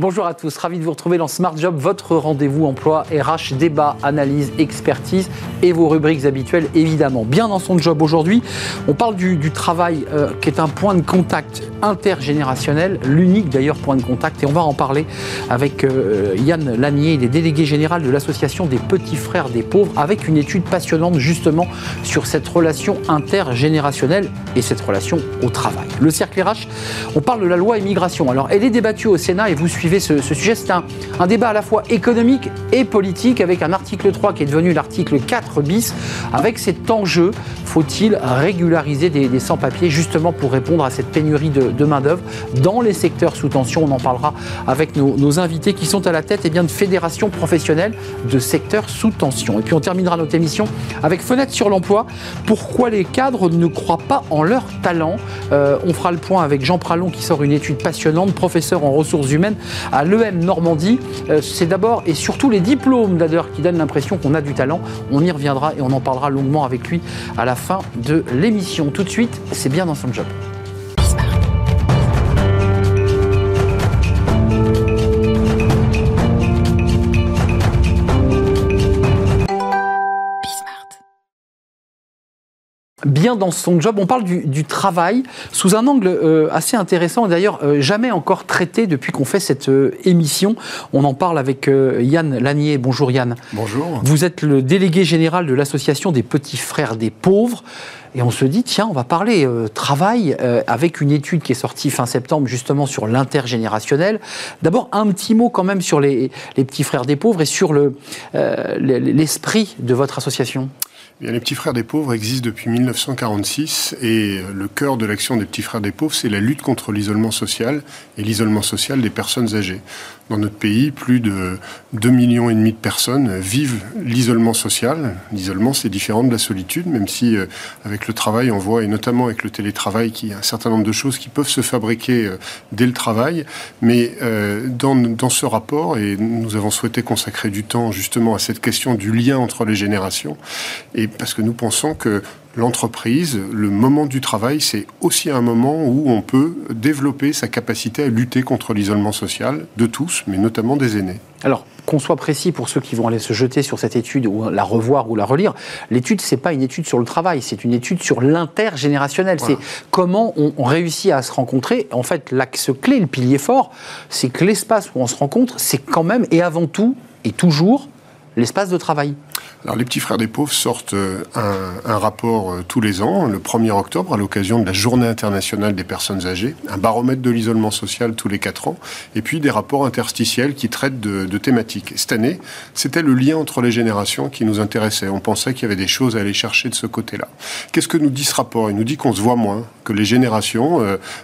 Bonjour à tous, ravi de vous retrouver dans Smart Job, votre rendez-vous emploi RH, débat, analyse, expertise et vos rubriques habituelles évidemment. Bien dans son job aujourd'hui, on parle du, travail euh, qui est un point de contact intergénérationnel, l'unique d'ailleurs point de contact et on va en parler avec euh, Yann Lanier, il est délégué général de l'association des petits frères des pauvres avec une étude passionnante justement sur cette relation intergénérationnelle et cette relation au travail. Le cercle RH, on parle de la loi immigration. Alors elle est débattue au Sénat et vous suivez ce, sujet. C'est un, débat à la fois économique et politique avec un article 3 qui est devenu l'article 4 bis. Avec cet enjeu, faut-il régulariser des, sans-papiers justement pour répondre à cette pénurie de, main-d'œuvre dans les secteurs sous tension? On en parlera avec nos, invités qui sont à la tête eh bien, de fédérations professionnelles de secteurs sous tension. Et puis on terminera notre émission avec Fenêtre sur l'emploi. Pourquoi les cadres ne croient pas en leur talent? Euh, On fera le point avec Jean Pralon qui sort une étude passionnante, professeur en ressources humaines à l'EM Normandie. Euh, c'est d'abord et surtout les diplômes d'ailleurs qui donnent l'impression qu'on a du talent. On y reviendra et on en parlera longuement avec lui à la fin de l'émission. Tout de suite, c'est bien dans son job. Bien dans son job. On parle du, travail sous un angle euh, assez intéressant, d'ailleurs euh, jamais encore traité depuis qu'on fait cette euh, émission. On en parle avec Yann Lanier. Bonjour Yann. Bonjour. Vous êtes le délégué général de l'association des petits frères des pauvres. Et on se dit, tiens, on va parler travail avec une étude qui est sortie fin septembre justement sur l'intergénérationnel. D'abord, un petit mot quand même sur les, les, petits frères des pauvres et sur l'esprit de votre association les petits frères des pauvres existent depuis 1946 et le cœur de l'action des petits frères des pauvres, c'est la lutte contre l'isolement social et l'isolement social des personnes âgées dans notre pays, plus de 2 millions et demi de personnes vivent l'isolement social. L'isolement, c'est différent de la solitude, même si euh, avec le travail, on voit, et notamment avec le télétravail, qu'il y a un certain nombre de choses qui peuvent se fabriquer euh, dès le travail. Mais euh, dans, dans ce rapport, et nous avons souhaité consacrer du temps justement à cette question du lien entre les générations, et parce que nous pensons que l'entreprise, le moment du travail, c'est aussi un moment où on peut développer sa capacité à lutter contre l'isolement social de tous, mais notamment des aînés. Alors, qu'on soit précis pour ceux qui vont aller se jeter sur cette étude ou la revoir ou la relire, l'étude, c'est pas une étude sur le travail, c'est une étude sur l'intergénérationnel. C'est comment on, on, réussit à se rencontrer. En fait, l'axe clé, le pilier fort, c'est que l'espace où on se rencontre, c'est quand même et avant tout et toujours l'espace de travail. Alors, les petits frères des pauvres sortent euh, un, rapport euh, tous les ans, le 1er octobre, à l'occasion de la Journée internationale des personnes âgées, un baromètre de l'isolement social tous les 4 ans, et puis des rapports interstitiels qui traitent de, thématiques. Cette année, c'était le lien entre les générations qui nous intéressait. On pensait qu'il y avait des choses à aller chercher de ce côté-là. Qu'est-ce que nous dit ce rapport? Il nous dit qu'on se voit moins, que les générations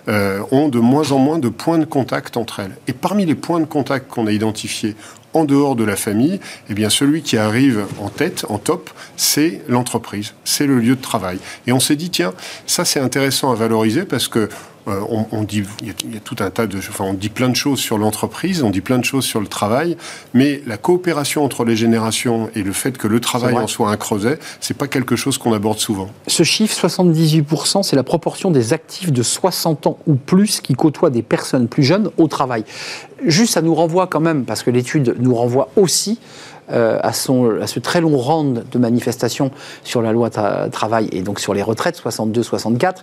euh, ont de moins en moins de points de contact entre elles. Et parmi les points de contact qu'on a identifiés en dehors de la famille, eh bien celui qui arrive en tête, en top, c'est l'entreprise, c'est le lieu de travail. Et on s'est dit, tiens, ça c'est intéressant à valoriser parce que euh, on, dit, il y, a, tout un tas de, enfin, on dit plein de choses sur l'entreprise, on dit plein de choses sur le travail, mais la coopération entre les générations et le fait que le travail en soit un creuset, c'est pas quelque chose qu'on aborde souvent. Ce chiffre, 78%, c'est la proportion des actifs de 60 ans ou plus qui côtoient des personnes plus jeunes au travail. Juste, ça nous renvoie quand même, parce que l'étude nous renvoie aussi euh, à, son, à ce très long round de manifestations sur la loi travail et donc sur les retraites 62-64,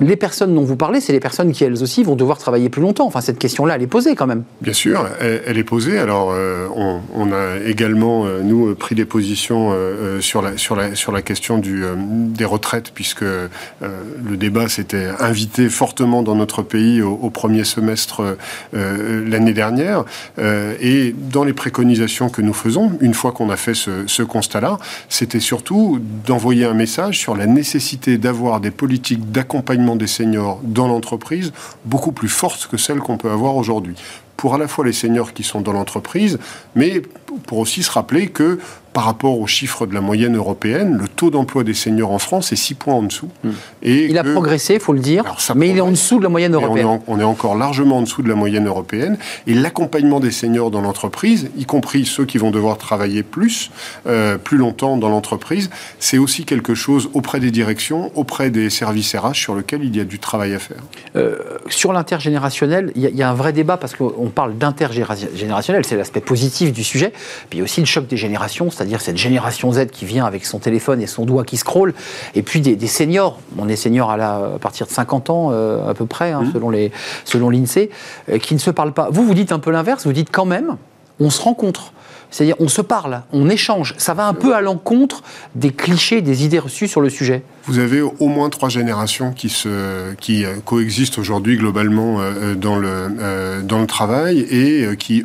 les personnes dont vous parlez, c'est les personnes qui elles aussi vont devoir travailler plus longtemps. Enfin, cette question-là, elle est posée quand même. Bien sûr, elle, est posée. Alors, euh, on, a également, euh, nous, pris des positions sur, la, sur, la, sur la question du, des retraites, puisque le débat s'était invité fortement dans notre pays au, au premier semestre l'année dernière. et dans les préconisations que nous faisons, une fois qu'on a fait ce, constat-là, c'était surtout d'envoyer un message sur la nécessité d'avoir des politiques d'accompagnement des seniors dans l'entreprise beaucoup plus fortes que celles qu'on peut avoir aujourd'hui. Pour à la fois les seniors qui sont dans l'entreprise, mais pour aussi se rappeler que par rapport aux chiffres de la moyenne européenne, le taux d'emploi des seniors en France est 6 points en dessous. Hmm. Et il a progressé, il faut le dire, mais il est en dessous de la moyenne européenne. On est, encore largement en dessous de la moyenne européenne. Et l'accompagnement des seniors dans l'entreprise, y compris ceux qui vont devoir travailler plus, euh, plus longtemps dans l'entreprise, c'est aussi quelque chose auprès des directions, auprès des services RH sur lequel il y a du travail à faire. Euh, sur l'intergénérationnel, il y, a un vrai débat parce qu'on parle d'intergénérationnel, c'est l'aspect positif du sujet. Puis il y a aussi le choc des générations, c'est-à-dire cette génération Z qui vient avec son téléphone et son doigt qui scrolle, et puis des, seniors. On est seniors à, la, à partir de 50 ans euh, à peu près, hein, mmh. selon les selon l'INSEE, euh, qui ne se parlent pas. Vous, vous dites un peu l'inverse, vous dites quand même, on se rencontre. C'est-à-dire, on se parle, on échange. Ça va un peu à l'encontre des clichés, des idées reçues sur le sujet. Vous avez au moins trois générations qui, se, qui euh, coexistent aujourd'hui globalement dans le, dans le travail et qui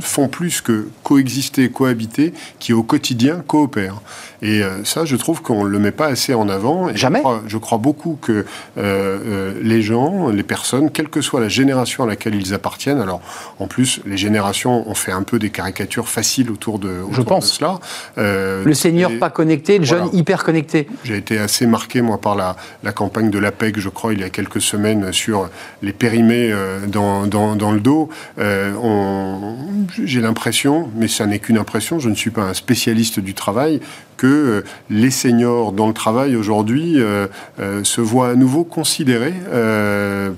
font plus que coexister, cohabiter, qui au quotidien coopèrent. Et euh, ça, je trouve qu'on ne le met pas assez en avant. Et Jamais. Je crois, beaucoup que euh, euh, les gens, les personnes, quelle que soit la génération à laquelle ils appartiennent, alors en plus, les générations ont fait un peu des caricatures faciles autour de, je pense. cela. le senior pas connecté, le jeune hyper connecté. J'ai été assez marqué, moi, par la, la, campagne de l'APEC, je crois, il y a quelques semaines, sur les périmés dans, dans, dans, le dos. J'ai l'impression, mais ça n'est qu'une impression, je ne suis pas un spécialiste du travail, que euh, les seniors dans le travail aujourd'hui euh, euh, se voient à nouveau considérés,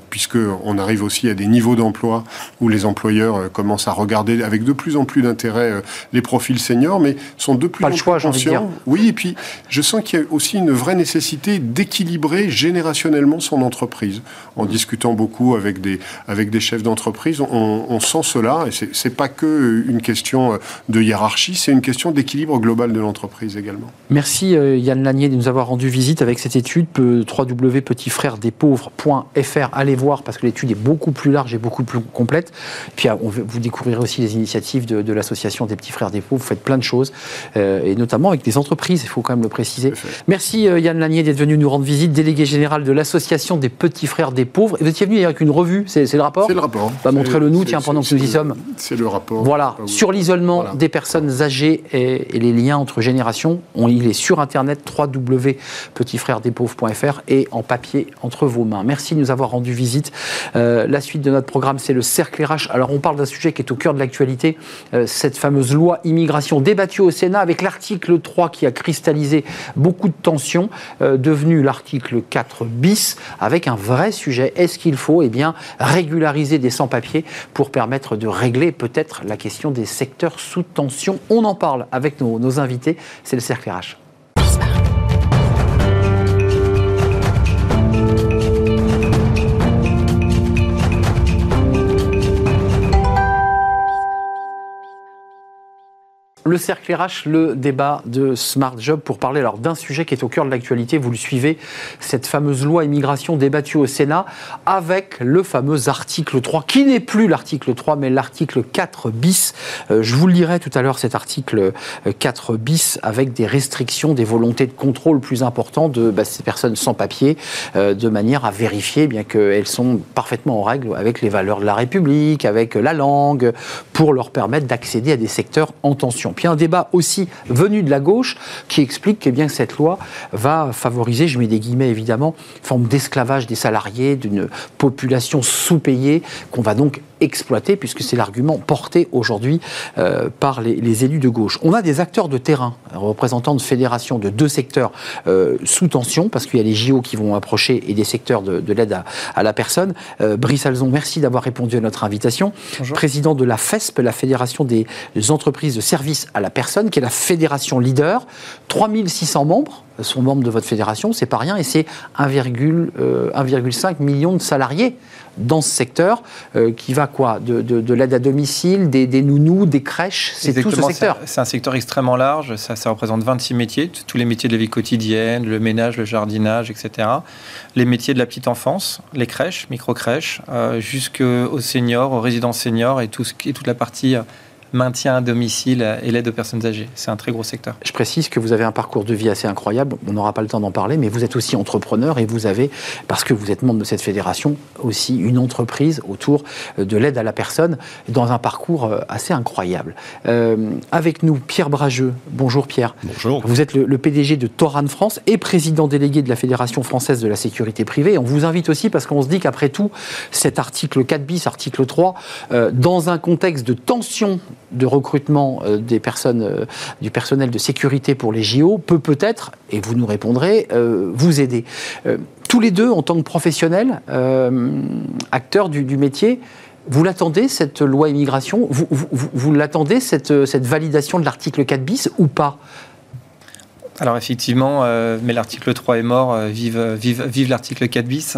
puisqu'on arrive aussi à des niveaux d'emploi où les employeurs commencent à regarder avec de plus en plus d'intérêt les profils seniors, mais sont de plus Pas en le choix, plus conscients. Oui, et puis je sens qu'il y a aussi une vraie nécessité d'équilibrer générationnellement son entreprise. En discutant beaucoup avec des, avec des chefs d'entreprise, on, on, sent cela, et c'est pas que une question de hiérarchie, c'est une question d'équilibre global de l'entreprise également. Merci euh, Yann Lanier de nous avoir rendu visite avec cette étude www.petitsfrèresdespauvres.fr. Allez voir parce que l'étude est beaucoup plus large et beaucoup plus complète. puis ah, vous découvrirez aussi les initiatives de, l'association des petits frères des pauvres. Vous faites plein de choses euh, et notamment avec des entreprises. Il faut quand même le préciser. Merci euh, Yann Lanier d'être venu nous rendre visite, délégué général de l'association des petits frères des pauvres. Et vous étiez venu avec une revue. C'est le rapport C'est le rapport. Bah, montrez-le nous, tiens, pendant que nous y sommes. C'est le rapport. Voilà, sur l'isolement des personnes âgées et, et les liens entre générations il est sur Internet, www.petitsfrèresdespauvres.fr et en papier entre vos mains. Merci de nous avoir rendu visite. Euh, la suite de notre programme, c'est le cercle RH. Alors, on parle d'un sujet qui est au cœur de l'actualité, euh, cette fameuse loi immigration débattue au Sénat avec l'article 3 qui a cristallisé beaucoup de tensions, euh, devenu l'article 4 bis, avec un vrai sujet. Est-ce qu'il faut eh bien, régulariser des sans-papiers pour permettre de régler peut-être la question des secteurs sous tension? On en parle avec nos, nos invités. C'est le cercle RH. Le cercle RH, le débat de Smart Job pour parler alors d'un sujet qui est au cœur de l'actualité. Vous le suivez, cette fameuse loi immigration débattue au Sénat avec le fameux article 3, qui n'est plus l'article 3, mais l'article 4 bis. Euh, je vous lirai tout à l'heure, cet article 4 euh, bis avec des restrictions, des volontés de contrôle plus importantes de bah, ces personnes sans papier, euh, de manière à vérifier bien qu'elles sont parfaitement en règle avec les valeurs de la République, avec la langue, pour leur permettre d'accéder à des secteurs en tension. Puis un débat aussi venu de la gauche qui explique que, bien, cette loi va favoriser, je mets des guillemets évidemment, forme d'esclavage des salariés, d'une population sous-payée qu'on va donc exploiter, puisque c'est l'argument porté aujourd'hui euh, par les, élus de gauche. On a des acteurs de terrain, représentants de fédérations de deux secteurs euh, sous tension, parce qu'il y a les JO qui vont approcher et des secteurs de, l'aide à, la personne. Euh, Brice Alzon, merci d'avoir répondu à notre invitation. Président de la FESP, la Fédération des entreprises de services à la personne, qui est la fédération leader. 3600 membres sont membres de votre fédération, c'est pas rien, et c'est 1,5 million de salariés dans ce secteur, euh, qui va quoi? De, l'aide à domicile, des, nounous, des crèches, c'est tout ce secteur. C'est un secteur extrêmement large, ça, ça, représente 26 métiers, tous les métiers de la vie quotidienne, le ménage, le jardinage, etc. Les métiers de la petite enfance, les crèches, micro-crèches, euh, jusqu'aux seniors, aux résidences seniors et, tout ce, et toute la partie maintien à domicile et l'aide aux personnes âgées. C'est un très gros secteur. Je précise que vous avez un parcours de vie assez incroyable. On n'aura pas le temps d'en parler, mais vous êtes aussi entrepreneur et vous avez, parce que vous êtes membre de cette fédération, aussi une entreprise autour de l'aide à la personne dans un parcours euh, assez incroyable. Euh, avec nous, Pierre Brageux. Bonjour Pierre. Bonjour. Vous êtes le, PDG de Toran France et président délégué de la Fédération française de la sécurité privée. On vous invite aussi parce qu'on se dit qu'après tout, cet article 4 bis, article 3, euh, dans un contexte de tension de recrutement euh, des personnes, euh, du personnel de sécurité pour les JO, peut peut-être, et vous nous répondrez, vous aider. tous les deux, en tant que professionnels, acteurs du, métier, vous l'attendez, cette loi immigration? Vous, vous, l'attendez, cette, validation de l'article 4 bis ou pas? Alors effectivement, mais l'article 3 est mort, vive l'article 4 bis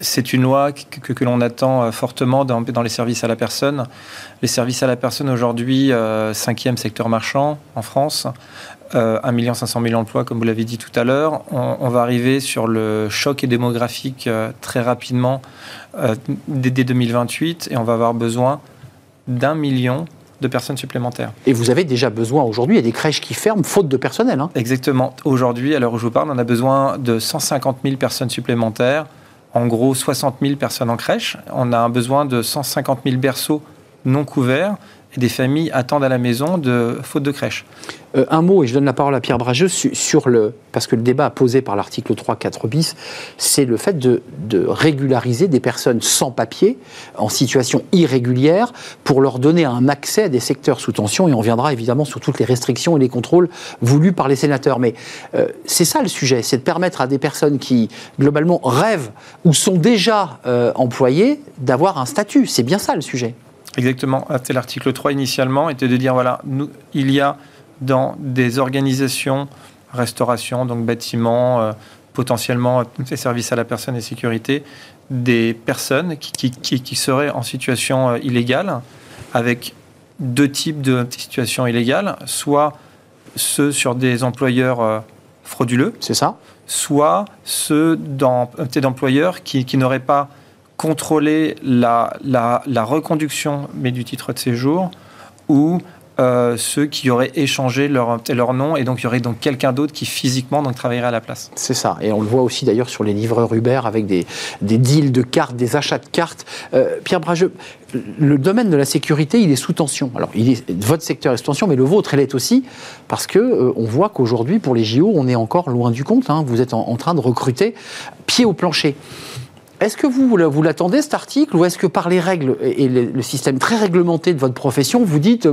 c'est une loi que, l'on attend euh, fortement dans, les services à la personne. Les services à la personne aujourd'hui, euh, cinquième secteur marchand en France, euh, 1 500 000 emplois, comme vous l'avez dit tout à l'heure. On, va arriver sur le choc démographique euh, très rapidement dès, 2028 et on va avoir besoin d'un million de personnes supplémentaires. Et vous avez déjà besoin aujourd'hui, il y a des crèches qui ferment faute de personnel. Hein. Exactement. Aujourd'hui, à l'heure où je vous parle, on a besoin de 150 000 personnes supplémentaires en gros 60 000 personnes en crèche. On a un besoin de 150 000 berceaux non couverts des familles attendent à la maison de faute de crèche. Euh, un mot, et je donne la parole à Pierre Brageux, sur le. Parce que le débat posé par l'article 3, 4 bis, c'est le fait de, régulariser des personnes sans papier, en situation irrégulière, pour leur donner un accès à des secteurs sous tension, et on viendra évidemment sur toutes les restrictions et les contrôles voulus par les sénateurs. Mais euh, c'est ça le sujet, c'est de permettre à des personnes qui, globalement, rêvent ou sont déjà euh, employées d'avoir un statut. C'est bien ça le sujet. Exactement. C'était l'article 3 initialement, était de dire voilà, nous, il y a dans des organisations, restauration, donc bâtiments, euh, potentiellement des services à la personne et sécurité, des personnes qui, qui, seraient en situation euh, illégale, avec deux types de situations illégales, soit ceux sur des employeurs euh, frauduleux, c'est ça, soit ceux d'employeurs qui, qui n'auraient pas contrôlé la, la, la, reconduction mais du titre de séjour ou euh, ceux qui auraient échangé leur, leur nom et donc il y aurait donc quelqu'un d'autre qui physiquement donc travaillerait à la place. C'est ça et on le voit aussi d'ailleurs sur les livreurs Uber avec des, des deals de cartes, des achats de cartes. Euh, Pierre Brageux, le domaine de la sécurité il est sous tension. Alors il est, votre secteur est sous tension mais le vôtre elle est aussi parce que euh, on voit qu'aujourd'hui pour les JO on est encore loin du compte. Hein. Vous êtes en train de recruter pied au plancher. Est-ce que vous, vous l'attendez, cet article, ou est-ce que par les règles et le système très réglementé de votre profession, vous dites,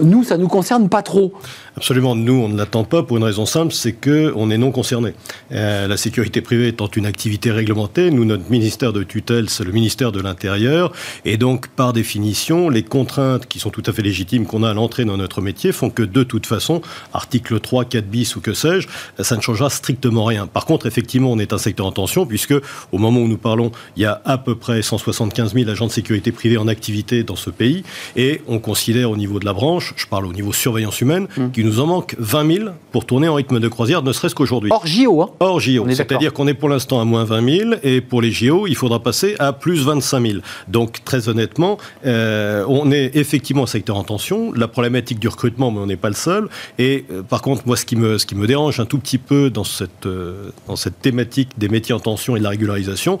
nous, ça ne nous concerne pas trop? Absolument, nous, on ne l'attend pas pour une raison simple, c'est qu'on est non concerné. Euh, la sécurité privée étant une activité réglementée, nous, notre ministère de tutelle, c'est le ministère de l'Intérieur, et donc, par définition, les contraintes qui sont tout à fait légitimes qu'on a à l'entrée dans notre métier font que, de toute façon, article 3, 4 bis ou que sais-je, ça ne changera strictement rien. Par contre, effectivement, on est un secteur en tension, puisque, au moment où nous parlons, il y a à peu près 175 000 agents de sécurité privée en activité dans ce pays, et on considère au niveau de la branche, je parle au niveau surveillance humaine, mmh. qui nous nous en manque 20 000 pour tourner en rythme de croisière, ne serait-ce qu'aujourd'hui. Hors JO, hein Hors JO. C'est-à-dire qu'on est pour l'instant à moins 20 000 et pour les JO, il faudra passer à plus 25 000. Donc, très honnêtement, euh, on est effectivement un secteur en tension. La problématique du recrutement, mais on n'est pas le seul. Et euh, par contre, moi, ce qui, me, ce qui me dérange un tout petit peu dans cette, euh, dans cette thématique des métiers en tension et de la régularisation,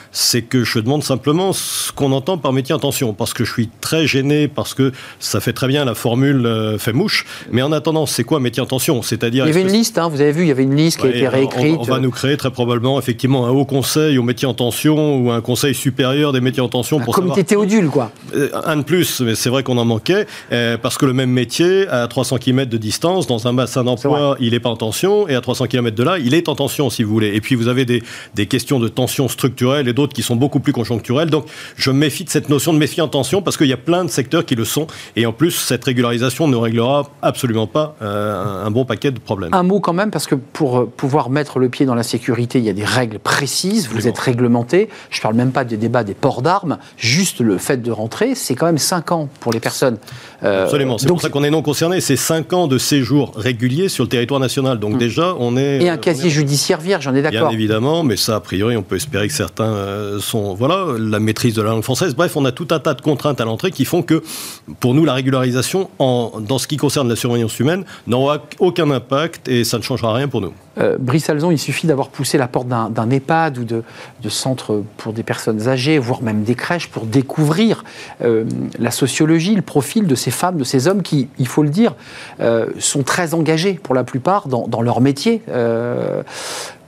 c'est que je demande simplement ce qu'on entend par métier en tension, parce que je suis très gêné, parce que ça fait très bien la formule euh, fait mouche, mais en attendant, c'est quoi métier en tension C'est-à-dire... Il y avait une liste, hein, vous avez vu, il y avait une liste qui a été réécrite. On, va nous créer très probablement effectivement un haut conseil au métier en tension ou un conseil supérieur des métiers en tension. Un pour comité théodule, quoi. Euh, un de plus, mais c'est vrai qu'on en manquait, euh, parce que le même métier, à 300 km de distance, dans un bassin d'emploi, il n'est pas en tension, et à 300 km de là, il est en tension, si vous voulez. Et puis vous avez des, des questions de tension structurelle et d'autres qui sont beaucoup plus conjoncturelles. Donc je méfie de cette notion de méfier en tension parce qu'il y a plein de secteurs qui le sont. Et en plus, cette régularisation ne réglera absolument pas euh, un bon paquet de problèmes. Un mot quand même, parce que pour euh, pouvoir mettre le pied dans la sécurité, il y a des règles précises, vous êtes réglementé. Je ne parle même pas des débats des ports d'armes, juste le fait de rentrer, c'est quand même 5 ans pour les personnes. Euh, absolument, c'est pour ça qu'on est non concerné. C'est 5 ans de séjour régulier sur le territoire national. Donc hum. déjà, on est... Et un casier judiciaire vierge, j'en ai d'accord. Bien évidemment, mais ça, a priori, on peut espérer que certains sont, voilà, la maîtrise de la langue française. Bref, on a tout un tas de contraintes à l'entrée qui font que, pour nous, la régularisation, en, dans ce qui concerne la surveillance humaine, n'aura aucun impact et ça ne changera rien pour nous. Euh, Brice Alzon, il suffit d'avoir poussé la porte d'un EHPAD ou de, de centre pour des personnes âgées, voire même des crèches, pour découvrir euh, la sociologie, le profil de ces femmes, de ces hommes qui, il faut le dire, euh, sont très engagés pour la plupart dans, leur métier. Euh,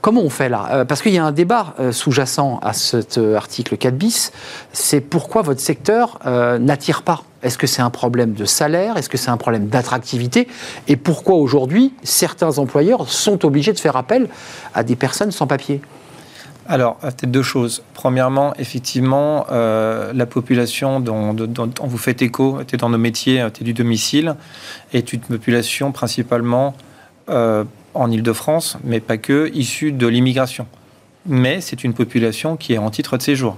Comment on fait là? Parce qu'il y a un débat sous-jacent à cet article 4 bis, c'est pourquoi votre secteur n'attire pas? Est-ce que c'est un problème de salaire? Est-ce que c'est un problème d'attractivité? Et pourquoi aujourd'hui certains employeurs sont obligés de faire appel à des personnes sans papier? Alors, peut-être deux choses. Premièrement, effectivement, la population dont, vous faites écho, était dans nos métiers, était du domicile, est une population principalement euh, en Ile-de-France, mais pas que, issue de l'immigration. Mais c'est une population qui est en titre de séjour.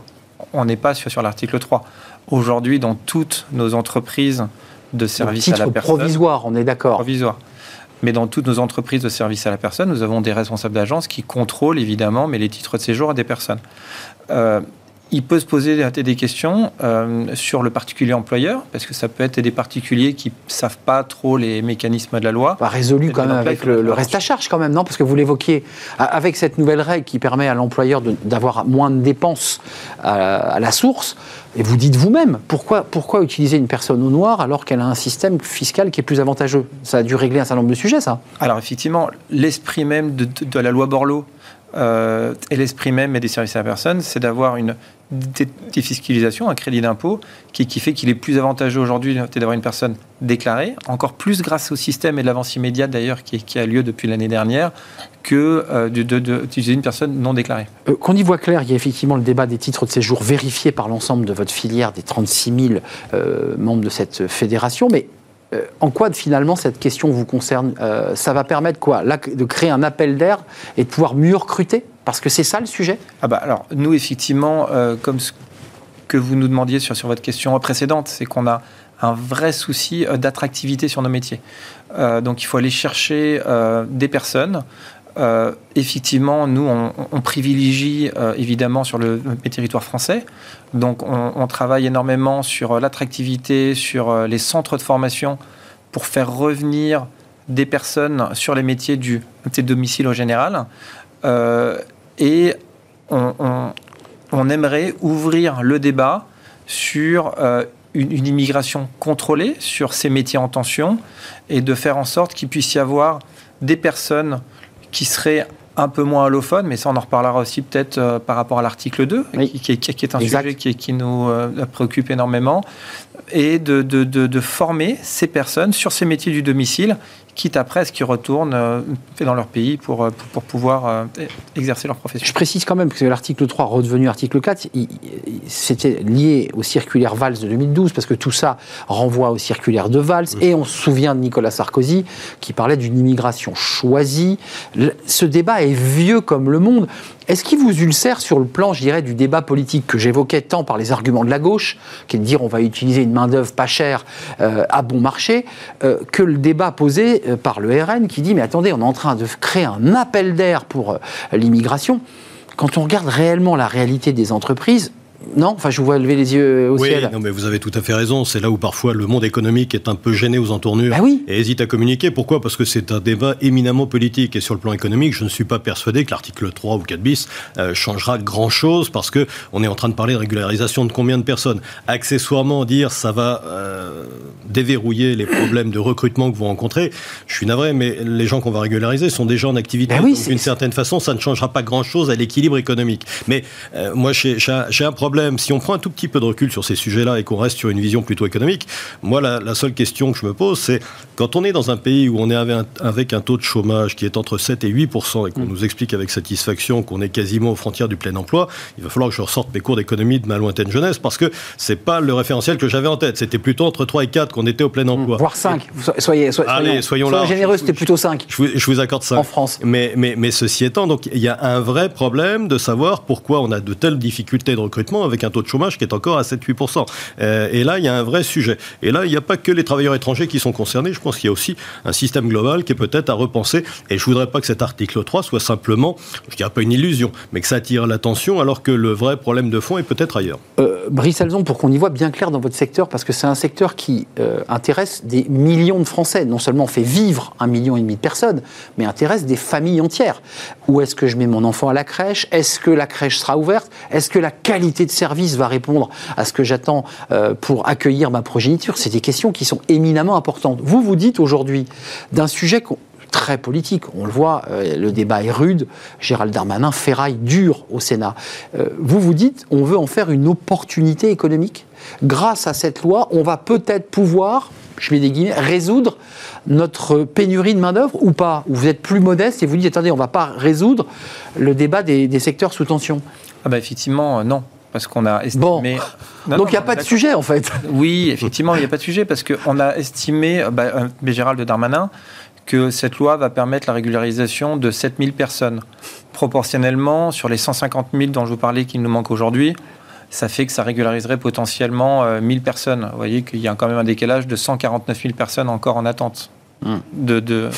On n'est pas sur, sur l'article 3. Aujourd'hui, dans toutes nos entreprises de services à la personne... provisoire, on est d'accord. Provisoire. Mais dans toutes nos entreprises de services à la personne, nous avons des responsables d'agence qui contrôlent évidemment mais les titres de séjour à des personnes. Euh, il peut se poser des questions euh, sur le particulier employeur, parce que ça peut être des particuliers qui ne savent pas trop les mécanismes de la loi. Pas résolu quand même avec le, le, reste à charge quand même, non? Parce que vous l'évoquiez, avec cette nouvelle règle qui permet à l'employeur d'avoir moins de dépenses à, à, la source, et vous dites vous-même, pourquoi, pourquoi utiliser une personne au noir alors qu'elle a un système fiscal qui est plus avantageux? Ça a dû régler un certain nombre de sujets, ça. Alors effectivement, l'esprit même de, de, de la loi Borloo, euh, et l'esprit même des services à la personne, c'est d'avoir une défiscalisation, un crédit d'impôt, qui, fait qu'il est plus avantageux aujourd'hui d'avoir une personne déclarée, encore plus grâce au système et de l'avance immédiate d'ailleurs qui, a lieu depuis l'année dernière, que euh, d'utiliser une personne non déclarée. Euh, Qu'on y voit clair, il y a effectivement le débat des titres de séjour vérifiés par l'ensemble de votre filière, des 36 000 euh, membres de cette fédération, mais euh, en quoi finalement cette question vous concerne? Euh, Ça va permettre quoi? Là, De créer un appel d'air et de pouvoir mieux recruter? Parce que c'est ça le sujet? Ah bah Alors, nous, effectivement, euh, comme ce que vous nous demandiez sur, votre question précédente, c'est qu'on a un vrai souci d'attractivité sur nos métiers. Donc, il faut aller chercher des personnes. Euh, effectivement, nous, on, privilégie évidemment sur le, les territoires français. Donc, on, travaille énormément sur l'attractivité, sur les centres de formation pour faire revenir des personnes sur les métiers du domicile au général. Euh, et on, aimerait ouvrir le débat sur euh, une, immigration contrôlée, sur ces métiers en tension, et de faire en sorte qu'il puisse y avoir des personnes qui seraient un peu moins allophone, mais ça on en reparlera aussi peut-être euh, par rapport à l'article 2, oui. qui, qui, qui, est un exact. sujet qui, qui nous euh, préoccupe énormément, et de, de, de, de, former ces personnes sur ces métiers du domicile, quitte après à ce qu'ils retournent euh, dans leur pays pour, pour, pour, pouvoir euh, exercer leur profession. Je précise quand même que l'article 3, redevenu article 4, c'était lié au circulaire Valls de 2012, parce que tout ça renvoie au circulaire de Valls, et on se souvient de Nicolas Sarkozy qui parlait d'une immigration choisie. Ce débat est vieux comme le monde. Est-ce qu'il vous ulcère sur le plan, je dirais, du débat politique que j'évoquais tant par les arguments de la gauche, qui est de dire on va utiliser une main-d'œuvre pas chère euh, à bon marché, euh, que le débat posé euh, par le RN qui dit mais attendez, on est en train de créer un appel d'air pour l'immigration. Quand on regarde réellement la réalité des entreprises, non Enfin, je vous vois lever les yeux au oui, ciel. Non, mais vous avez tout à fait raison. C'est là où parfois le monde économique est un peu gêné aux entournures bah oui. et hésite à communiquer. Pourquoi? Parce que c'est un débat éminemment politique. Et sur le plan économique, je ne suis pas persuadé que l'article 3 ou 4 bis euh, changera grand-chose parce que on est en train de parler de régularisation de combien de personnes? Accessoirement, dire ça va euh, déverrouiller les problèmes de recrutement que vous rencontrez, je suis navré, mais les gens qu'on va régulariser sont déjà en activité. Bah oui, d'une certaine façon, ça ne changera pas grand-chose à l'équilibre économique. Mais euh, moi, j'ai un problème. Si on prend un tout petit peu de recul sur ces sujets-là et qu'on reste sur une vision plutôt économique, moi, la, seule question que je me pose, c'est quand on est dans un pays où on est avec un, taux de chômage qui est entre 7 et 8% et qu'on mmh. nous explique avec satisfaction qu'on est quasiment aux frontières du plein emploi, il va falloir que je ressorte mes cours d'économie de ma lointaine jeunesse parce que c'est pas le référentiel que j'avais en tête. C'était plutôt entre 3 et 4 qu'on était au plein emploi. Mmh, voire 5. Soyez, soyez, Allez, soyons, soyons généreux, c'était plutôt 5. Je vous, je vous, accorde 5. En France. Mais, mais, mais ceci étant, donc il y a un vrai problème de savoir pourquoi on a de telles difficultés de recrutement avec un taux de chômage qui est encore à 7-8%. Euh, et là, il y a un vrai sujet. Et là, il n'y a pas que les travailleurs étrangers qui sont concernés. Je pense qu'il y a aussi un système global qui est peut-être à repenser. Et je voudrais pas que cet article 3 soit simplement, je dirais pas une illusion, mais que ça attire l'attention alors que le vrai problème de fond est peut-être ailleurs. Euh, Brice Alzon, pour qu'on y voit bien clair dans votre secteur, parce que c'est un secteur qui euh, intéresse des millions de Français. Non seulement fait vivre un million et demi de personnes, mais intéresse des familles entières. Où est-ce que je mets mon enfant à la crèche? Est-ce que la crèche sera ouverte? Est-ce que la qualité de service va répondre à ce que j'attends euh, pour accueillir ma progéniture? C'est des questions qui sont éminemment importantes. Vous vous dites aujourd'hui d'un sujet très politique. On le voit, euh, le débat est rude. Gérald Darmanin ferraille dur au Sénat. Euh, vous vous dites, on veut en faire une opportunité économique. Grâce à cette loi, on va peut-être pouvoir, je mets des guillemets, résoudre notre pénurie de main-d'œuvre ou pas Ou vous êtes plus modeste et vous dites, attendez, on ne va pas résoudre le débat des, secteurs sous tension ah bah Effectivement, euh, non parce qu'on a estimé. Bon. Donc il n'y a pas de sujet en fait. Oui, effectivement, il n'y a pas de sujet parce qu'on a estimé, bah, Gérald Darmanin, que cette loi va permettre la régularisation de 7000 personnes. Proportionnellement, sur les 150 000 dont je vous parlais qui nous manquent aujourd'hui, ça fait que ça régulariserait potentiellement 1000 euh, personnes. Vous voyez qu'il y a quand même un décalage de 149 000 personnes encore en attente. De, de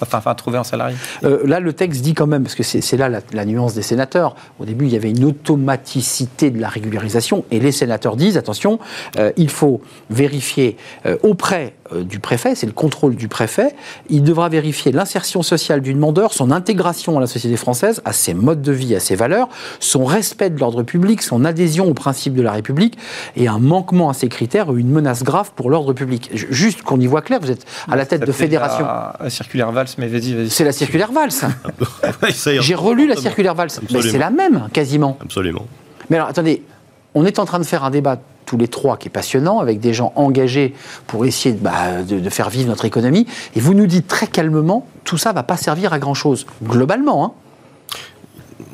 enfin, trouver un salarié. Euh, là, le texte dit quand même, parce que c'est là la, nuance des sénateurs, au début, il y avait une automaticité de la régularisation, et les sénateurs disent, attention, euh, il faut vérifier auprès euh, du préfet, c'est le contrôle du préfet. Il devra vérifier l'insertion sociale du demandeur, son intégration à la société française, à ses modes de vie, à ses valeurs, son respect de l'ordre public, son adhésion aux principes de la République et un manquement à ces critères ou une menace grave pour l'ordre public. Juste qu'on y voit clair, vous êtes à la tête de fédération. La, circulaire Valls, mais vas-y, vas-y. C'est la circulaire Valls. J'ai relu la circulaire Valls. c'est la même, quasiment. Absolument. Mais alors, attendez, on est en train de faire un débat tous les trois qui est passionnant, avec des gens engagés pour essayer bah, de, faire vivre notre économie. Et vous nous dites très calmement, tout ça ne va pas servir à grand-chose, globalement. Hein.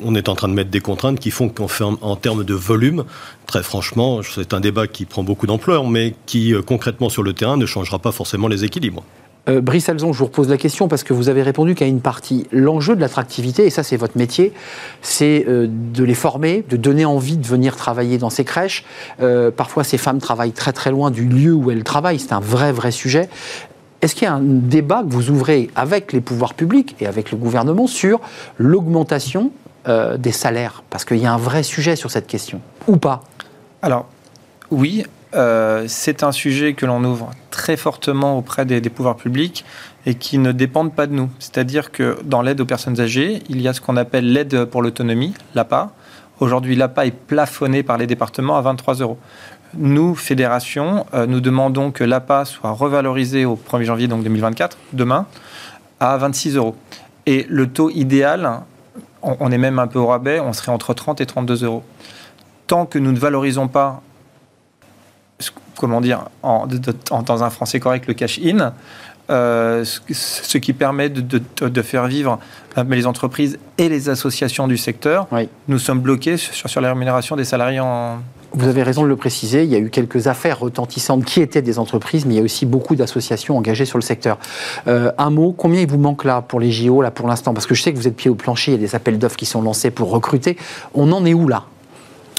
on est en train de mettre des contraintes qui font qu'en en termes de volume, très franchement, c'est un débat qui prend beaucoup d'ampleur, mais qui euh, concrètement sur le terrain ne changera pas forcément les équilibres. Euh, Brice Alzon, je vous repose la question parce que vous avez répondu qu'à une partie. L'enjeu de l'attractivité, et ça c'est votre métier, c'est euh, de les former, de donner envie de venir travailler dans ces crèches. Euh, parfois ces femmes travaillent très très loin du lieu où elles travaillent, c'est un vrai vrai sujet. Est-ce qu'il y a un débat que vous ouvrez avec les pouvoirs publics et avec le gouvernement sur l'augmentation des salaires? Parce qu'il y a un vrai sujet sur cette question, ou pas? Alors, oui, euh, c'est un sujet que l'on ouvre très fortement auprès des, pouvoirs publics et qui ne dépendent pas de nous. C'est-à-dire que dans l'aide aux personnes âgées, il y a ce qu'on appelle l'aide pour l'autonomie, l'APA. Aujourd'hui, l'APA est plafonnée par les départements à 23 euros. Nous, fédération, euh, nous demandons que l'APA soit revalorisée au 1er janvier donc 2024, demain, à 26 euros. Et le taux idéal, on, on est même un peu au rabais, on serait entre 30 et 32 euros. Tant que nous ne valorisons pas comment dire, en, dans un français correct, le cash-in, euh, ce, qui permet de, faire vivre euh, les entreprises et les associations du secteur. Nous sommes bloqués sur, sur la rémunération des salariés en, vous avez raison de le préciser, il y a eu quelques affaires retentissantes qui étaient des entreprises, mais il y a aussi beaucoup d'associations engagées sur le secteur. Euh, un mot, combien il vous manque là pour les JO, là pour l'instant? Parce que je sais que vous êtes pied au plancher, il y a des appels d'offres qui sont lancés pour recruter. On en est où là?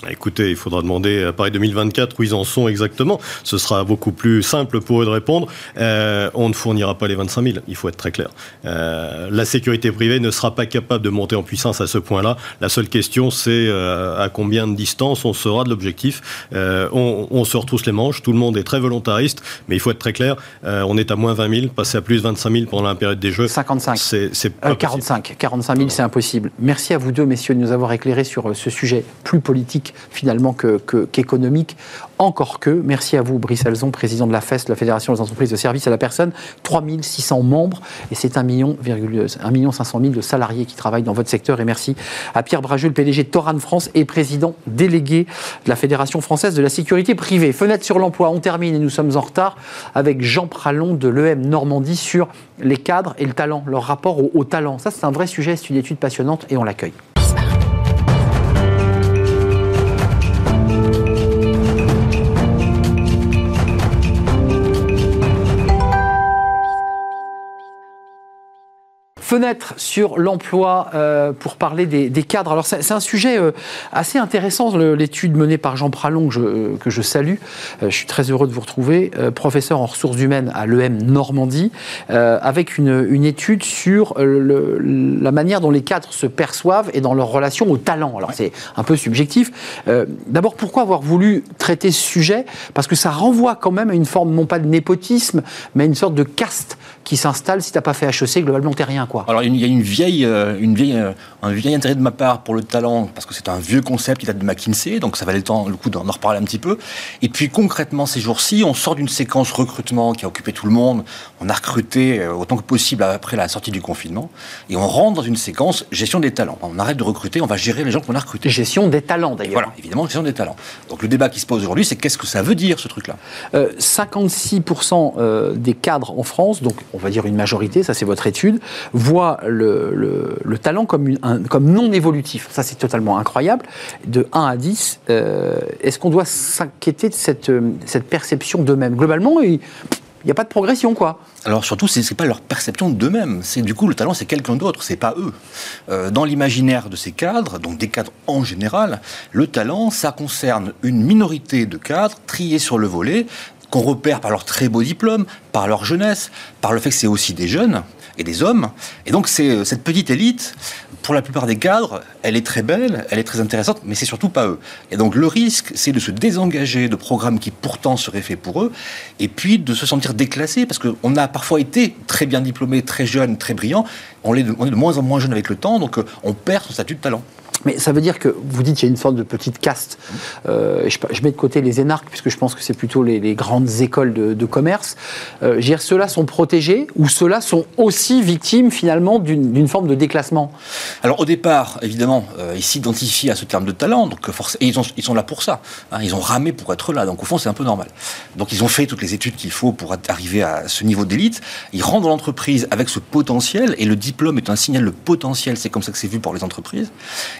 Écoutez, il faudra demander à Paris 2024 où ils en sont exactement. Ce sera beaucoup plus simple pour eux de répondre. Euh, on ne fournira pas les 25 000, il faut être très clair. Euh, la sécurité privée ne sera pas capable de monter en puissance à ce point-là. La seule question, c'est euh, à combien de distance on sera de l'objectif. On, on, se retrousse les manches, tout le monde est très volontariste, mais il faut être très clair. on est à moins 20 000, passer à plus de 25 000 pendant la période des Jeux. 55. C'est, 45. 45 000, c'est impossible. Merci à vous deux, messieurs, de nous avoir éclairés sur ce sujet plus politique finalement qu'économique. encore que, merci à vous, Brice Alzon, président de la FES, la Fédération des entreprises de services à la personne, 3600 membres, et c'est 1 million, 1 million 500 000 de salariés qui travaillent dans votre secteur. Et merci à Pierre Brajeux, le PDG de Toran France et président délégué de la Fédération française de la sécurité privée. Fenêtre sur l'emploi, on termine et nous sommes en retard avec Jean Pralon de l'EM Normandie sur les cadres et le talent, leur rapport au talent. Ça, c'est un vrai sujet, c'est une étude passionnante et on l'accueille. Fenêtre sur l'emploi euh, pour parler des, cadres. Alors c'est un sujet euh, assez intéressant, l'étude menée par Jean Pralon que je, euh, que je salue. je suis très heureux de vous retrouver, professeur en ressources humaines à l'EM Normandie, avec une, étude sur la manière dont les cadres se perçoivent et dans leur relation au talent. Alors c'est un peu subjectif. D'abord, pourquoi avoir voulu traiter ce sujet? Parce que ça renvoie quand même à une forme non pas de népotisme, mais à une sorte de caste qui s'installe si tu n'as pas fait HEC, globalement, tu rien. Quoi. Alors, il y a une vieille, euh, une vieille, euh, un vieil intérêt de ma part pour le talent, parce que c'est un vieux concept qui date de McKinsey, donc ça valait le, temps, le coup d'en reparler un petit peu. Et puis, concrètement, ces jours-ci, on sort d'une séquence recrutement qui a occupé tout le monde. On a recruté euh, autant que possible après la sortie du confinement. Et on rentre dans une séquence gestion des talents. On arrête de recruter, on va gérer les gens qu'on a recrutés. Gestion des talents, d'ailleurs. Voilà, évidemment, gestion des talents. Donc, le débat qui se pose aujourd'hui, c'est qu'est-ce que ça veut dire, ce truc-là? 56% des cadres en France, donc on va dire une majorité, ça c'est votre étude, voit le, talent comme, non évolutif. Ça c'est totalement incroyable. De 1 à 10, euh, est-ce qu'on doit s'inquiéter de cette, cette perception d'eux-mêmes? Globalement, il n'y a pas de progression, quoi. Alors surtout, ce n'est pas leur perception d'eux-mêmes. C'est du coup le talent, c'est quelqu'un d'autre, c'est pas eux. Euh, dans l'imaginaire de ces cadres, donc des cadres en général, le talent, ça concerne une minorité de cadres triés sur le volet, qu'on repère par leur très beau diplôme, par leur jeunesse, par le fait que c'est aussi des jeunes et des hommes. Et donc c'est euh, cette petite élite, pour la plupart des cadres, elle est très belle, elle est très intéressante, mais c'est surtout pas eux. Et donc le risque, c'est de se désengager de programmes qui pourtant seraient faits pour eux, et puis de se sentir déclassé, parce qu'on a parfois été très bien diplômé, très jeune, très brillant, on est de, on est de moins en moins jeune avec le temps, donc euh, on perd son statut de talent. Mais ça veut dire que vous dites qu'il y a une sorte de petite caste. Euh, je, mets de côté les énarques, puisque je pense que c'est plutôt les, grandes écoles de, commerce. Euh, ceux-là sont protégés ou ceux-là sont aussi victimes finalement d'une forme de déclassement? Alors au départ, évidemment, euh, ils s'identifient à ce terme de talent, donc et ils, ils, sont là pour ça. Hein, ils ont ramé pour être là, donc au fond c'est un peu normal. Donc ils ont fait toutes les études qu'il faut pour arriver à ce niveau d'élite. Ils rentrent dans l'entreprise avec ce potentiel, et le diplôme est un signal de potentiel, c'est comme ça que c'est vu pour les entreprises.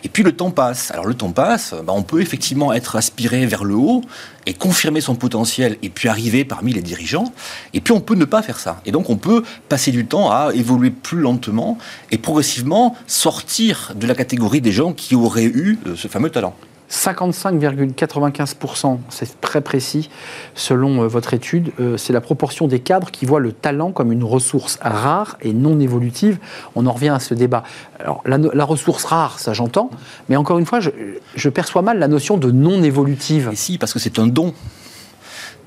Puis le temps passe. Alors le temps passe, bah, on peut effectivement être aspiré vers le haut et confirmer son potentiel et puis arriver parmi les dirigeants. Et puis on peut ne pas faire ça. Et donc on peut passer du temps à évoluer plus lentement et progressivement sortir de la catégorie des gens qui auraient eu euh, ce fameux talent. 55,95%, c'est très précis selon euh, votre étude, euh, c'est la proportion des cadres qui voient le talent comme une ressource rare et non évolutive. On en revient à ce débat. Alors la, ressource rare, ça j'entends, mais encore une fois, je, je, perçois mal la notion de non évolutive. Et si, parce que c'est un don.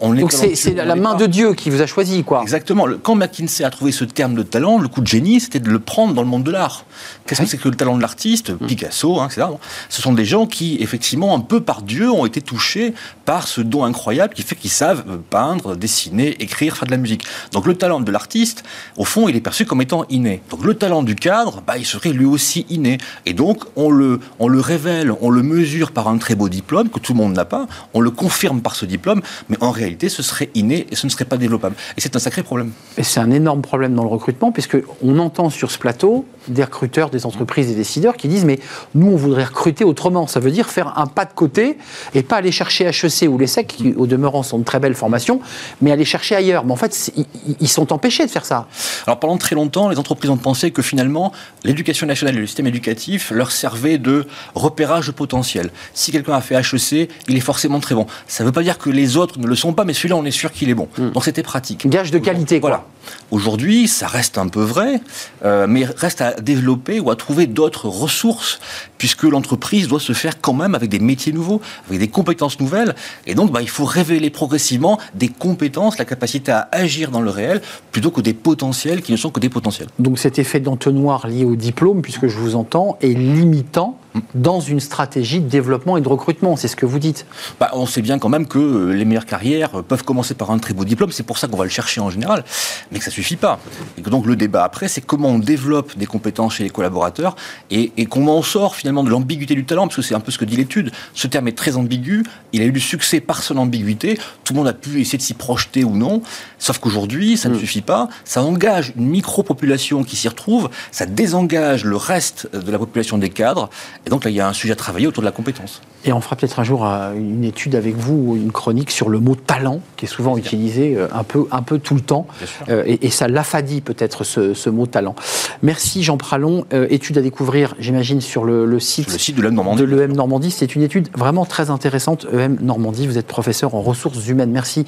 Donc c'est la main de Dieu qui vous a choisi, quoi. Exactement. Quand McKinsey a trouvé ce terme de talent, le coup de génie, c'était de le prendre dans le monde de l'art. Qu'est-ce que c'est que le talent de l'artiste mm. Picasso, hein, etc. Ce sont des gens qui, effectivement, un peu par Dieu, ont été touchés par ce don incroyable qui fait qu'ils savent peindre, dessiner, écrire, faire de la musique. Donc le talent de l'artiste, au fond, il est perçu comme étant inné. Donc le talent du cadre, bah, il serait lui aussi inné. Et donc on le, on le révèle, on le mesure par un très beau diplôme que tout le monde n'a pas, on le confirme par ce diplôme, mais en réalité, ce serait inné et ce ne serait pas développable. Et c'est un sacré problème. Et c'est un énorme problème dans le recrutement, puisqu'on entend sur ce plateau des recruteurs, des entreprises, des décideurs qui disent Mais nous, on voudrait recruter autrement. Ça veut dire faire un pas de côté et pas aller chercher HEC ou l'ESSEC, qui au demeurant sont de très belles formations, mais aller chercher ailleurs. Mais en fait, ils sont empêchés de faire ça. Alors pendant très longtemps, les entreprises ont pensé que finalement, l'éducation nationale et le système éducatif leur servaient de repérage potentiel. Si quelqu'un a fait HEC, il est forcément très bon. Ça ne veut pas dire que les autres ne le sont pas, mais celui-là, on est sûr qu'il est bon. Hmm. Donc c'était pratique. Gage de qualité, quoi. Voilà. Aujourd'hui, ça reste un peu vrai, euh, mais reste à développer ou à trouver d'autres ressources, puisque l'entreprise doit se faire quand même avec des métiers nouveaux, avec des compétences nouvelles. Et donc, bah, il faut révéler progressivement des compétences, la capacité à agir dans le réel, plutôt que des potentiels qui ne sont que des potentiels. Donc cet effet d'entonnoir lié au diplôme, puisque je vous entends, est limitant dans une stratégie de développement et de recrutement. C'est ce que vous dites. Bah, on sait bien quand même que euh, les meilleures carrières euh, peuvent commencer par un très beau diplôme. C'est pour ça qu'on va le chercher en général. Mais que ça suffit pas. Et que donc le débat après, c'est comment on développe des compétences chez les collaborateurs et, comment on sort finalement de l'ambiguïté du talent, parce que c'est un peu ce que dit l'étude. Ce terme est très ambigu. Il a eu du succès par son ambiguïté. Tout le monde a pu essayer de s'y projeter ou non. Sauf qu'aujourd'hui, ça ne mm. suffit pas. Ça engage une micro-population qui s'y retrouve. Ça désengage le reste de la population des cadres. Et donc là, il y a un sujet à travailler autour de la compétence. Et on fera peut-être un jour euh, une étude avec vous, une chronique sur le mot talent, qui est souvent utilisé euh, un peu, un peu tout le temps. Euh, et, et, ça l'affadit peut-être ce, mot talent. Merci Jean Pralon. étude à découvrir, j'imagine, sur le, site, le site de l'EM Normandie. De l'EM Normandie. C'est une étude vraiment très intéressante. EM Normandie, vous êtes professeur en ressources humaines. Merci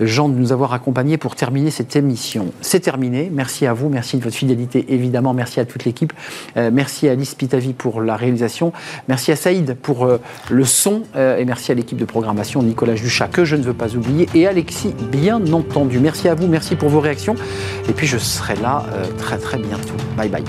Jean de nous avoir accompagnés pour terminer cette émission. C'est terminé. Merci à vous. Merci de votre fidélité, évidemment. Merci à toute l'équipe. merci à Alice Pitavi pour la réalisation. Merci à Saïd pour le son. Euh, et merci à l'équipe de programmation, Nicolas Juchat, que je ne veux pas oublier, et Alexis, bien entendu. Merci à vous, merci pour vos réactions. Et puis je serai là euh, très très bientôt. Bye bye.